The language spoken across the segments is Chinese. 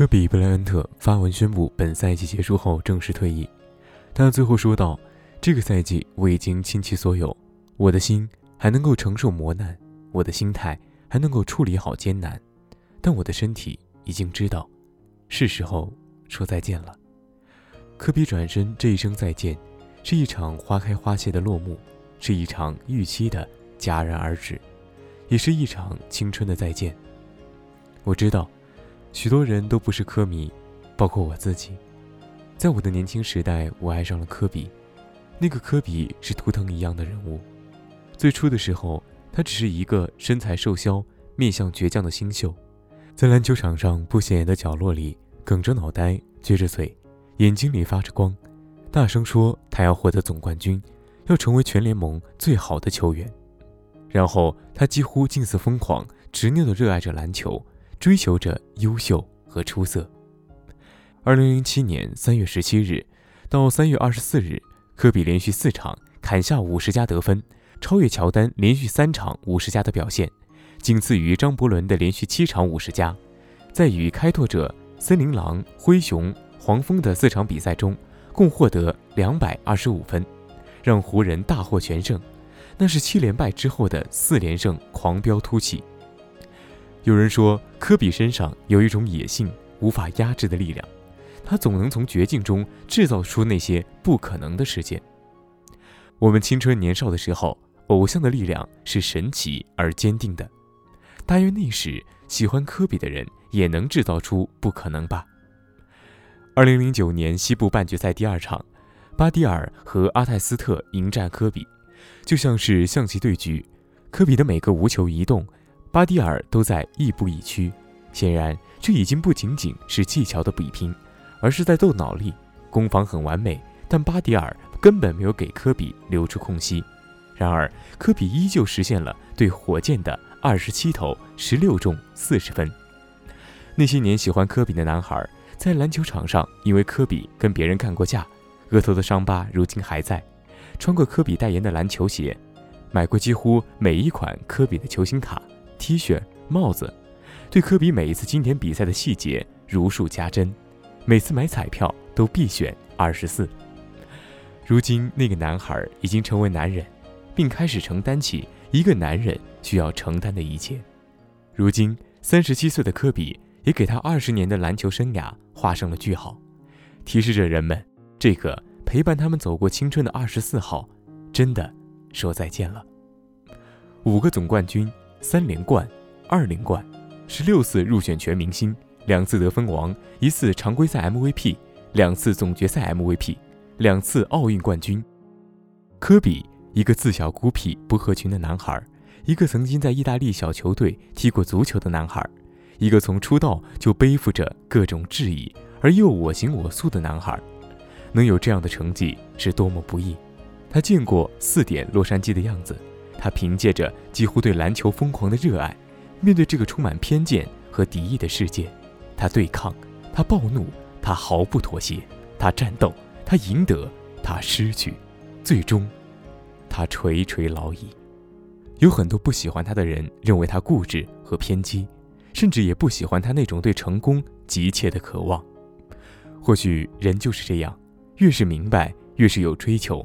科比·布莱恩特发文宣布本赛季结束后正式退役。他最后说道：“这个赛季我已经倾其所有，我的心还能够承受磨难，我的心态还能够处理好艰难，但我的身体已经知道，是时候说再见了。”科比转身这一声再见，是一场花开花谢的落幕，是一场预期的戛然而止，也是一场青春的再见。我知道。许多人都不是科迷，包括我自己。在我的年轻时代，我爱上了科比。那个科比是图腾一样的人物。最初的时候，他只是一个身材瘦削、面相倔强的新秀，在篮球场上不显眼的角落里，梗着脑袋、撅着嘴，眼睛里发着光，大声说他要获得总冠军，要成为全联盟最好的球员。然后他几乎近似疯狂、执拗地热爱着篮球。追求着优秀和出色。二零零七年三月十七日到三月二十四日，科比连续四场砍下五十加得分，超越乔丹连续三场五十加的表现，仅次于张伯伦的连续七场五十加。在与开拓者、森林狼、灰熊、黄蜂的四场比赛中，共获得两百二十五分，让湖人大获全胜。那是七连败之后的四连胜狂飙突起。有人说，科比身上有一种野性，无法压制的力量，他总能从绝境中制造出那些不可能的事件。我们青春年少的时候，偶像的力量是神奇而坚定的，大约那时喜欢科比的人也能制造出不可能吧。二零零九年西部半决赛第二场，巴蒂尔和阿泰斯特迎战科比，就像是象棋对局，科比的每个无球移动。巴蒂尔都在亦步亦趋，显然这已经不仅仅是技巧的比拼，而是在斗脑力。攻防很完美，但巴蒂尔根本没有给科比留出空隙。然而，科比依旧实现了对火箭的二十七投十六中四十分。那些年喜欢科比的男孩，在篮球场上因为科比跟别人干过架，额头的伤疤如今还在。穿过科比代言的篮球鞋，买过几乎每一款科比的球星卡。T 恤、帽子，对科比每一次经典比赛的细节如数家珍，每次买彩票都必选二十四。如今，那个男孩已经成为男人，并开始承担起一个男人需要承担的一切。如今，三十七岁的科比也给他二十年的篮球生涯画上了句号，提示着人们，这个陪伴他们走过青春的二十四号，真的说再见了。五个总冠军。三连冠，二连冠，十六次入选全明星，两次得分王，一次常规赛 MVP，两次总决赛 MVP，两次奥运冠军。科比，一个自小孤僻不合群的男孩，一个曾经在意大利小球队踢过足球的男孩，一个从出道就背负着各种质疑而又我行我素的男孩，能有这样的成绩是多么不易。他见过四点洛杉矶的样子。他凭借着几乎对篮球疯狂的热爱，面对这个充满偏见和敌意的世界，他对抗，他暴怒，他毫不妥协，他战斗，他赢得，他失去，最终，他垂垂老矣。有很多不喜欢他的人认为他固执和偏激，甚至也不喜欢他那种对成功急切的渴望。或许人就是这样，越是明白，越是有追求，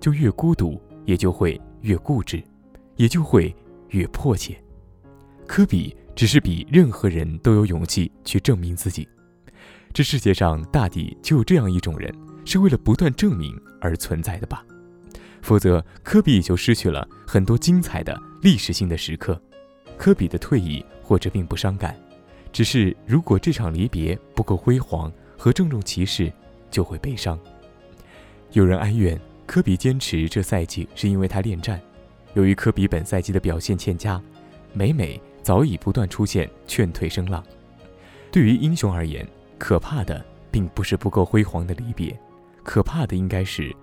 就越孤独，也就会。越固执，也就会越迫切。科比只是比任何人都有勇气去证明自己。这世界上大抵就有这样一种人，是为了不断证明而存在的吧？否则，科比也就失去了很多精彩的历史性的时刻。科比的退役或者并不伤感，只是如果这场离别不够辉煌和郑重其事，就会悲伤。有人哀怨。科比坚持这赛季是因为他恋战。由于科比本赛季的表现欠佳，美美早已不断出现劝退声浪。对于英雄而言，可怕的并不是不够辉煌的离别，可怕的应该是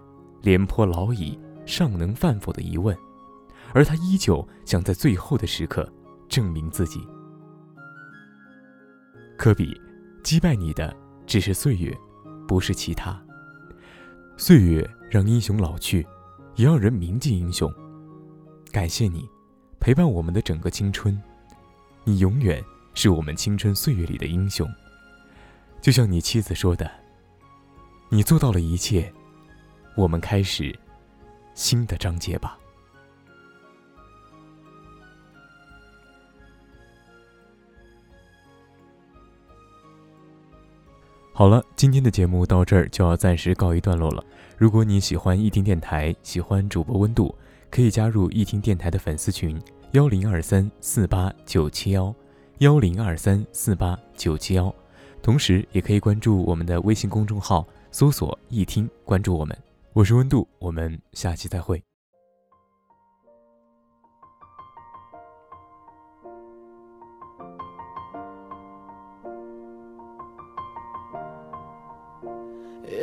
廉颇老矣，尚能饭否的疑问。而他依旧想在最后的时刻证明自己。科比，击败你的只是岁月，不是其他。岁月。让英雄老去，也让人铭记英雄。感谢你，陪伴我们的整个青春，你永远是我们青春岁月里的英雄。就像你妻子说的，你做到了一切，我们开始新的章节吧。好了，今天的节目到这儿就要暂时告一段落了。如果你喜欢一听电台，喜欢主播温度，可以加入一听电台的粉丝群：幺零二三四八九七幺，幺零二三四八九七幺。同时，也可以关注我们的微信公众号，搜索“一听”，关注我们。我是温度，我们下期再会。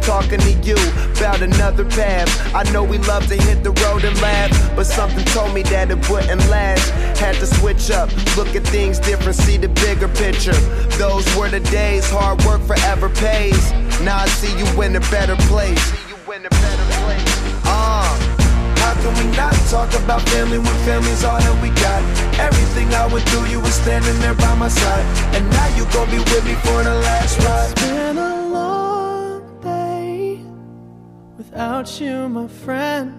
Talking to you about another path. I know we love to hit the road and laugh, but something told me that it wouldn't last. Had to switch up, look at things different, see the bigger picture. Those were the days, hard work forever pays. Now I see you in a better place. See you in a better place. Uh. How can we not talk about family when family's all that we got? Everything I went through, you were standing there by my side. And now you gon' be with me for the last ride. Without you, my friend.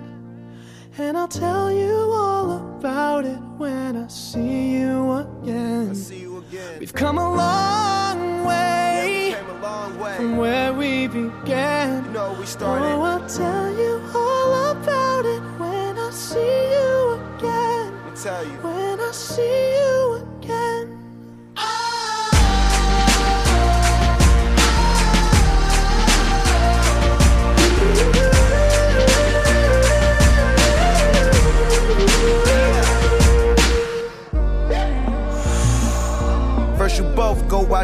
And I'll tell you all about it when I see you again. See you again. We've come a long way Came a long way. from where we began. You know we Oh. I'll tell you all about it when I see you again. Let me tell you. When I see you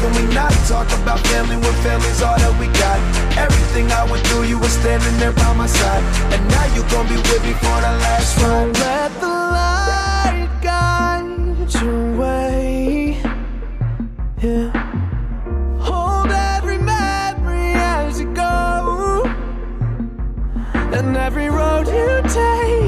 Can we not talk about family when family's all that we got? Everything I went through, you were standing there by my side. And now you gon' be with me for the last ride. Don't let the light guide your way. Yeah. Hold every memory as you go. And every road you take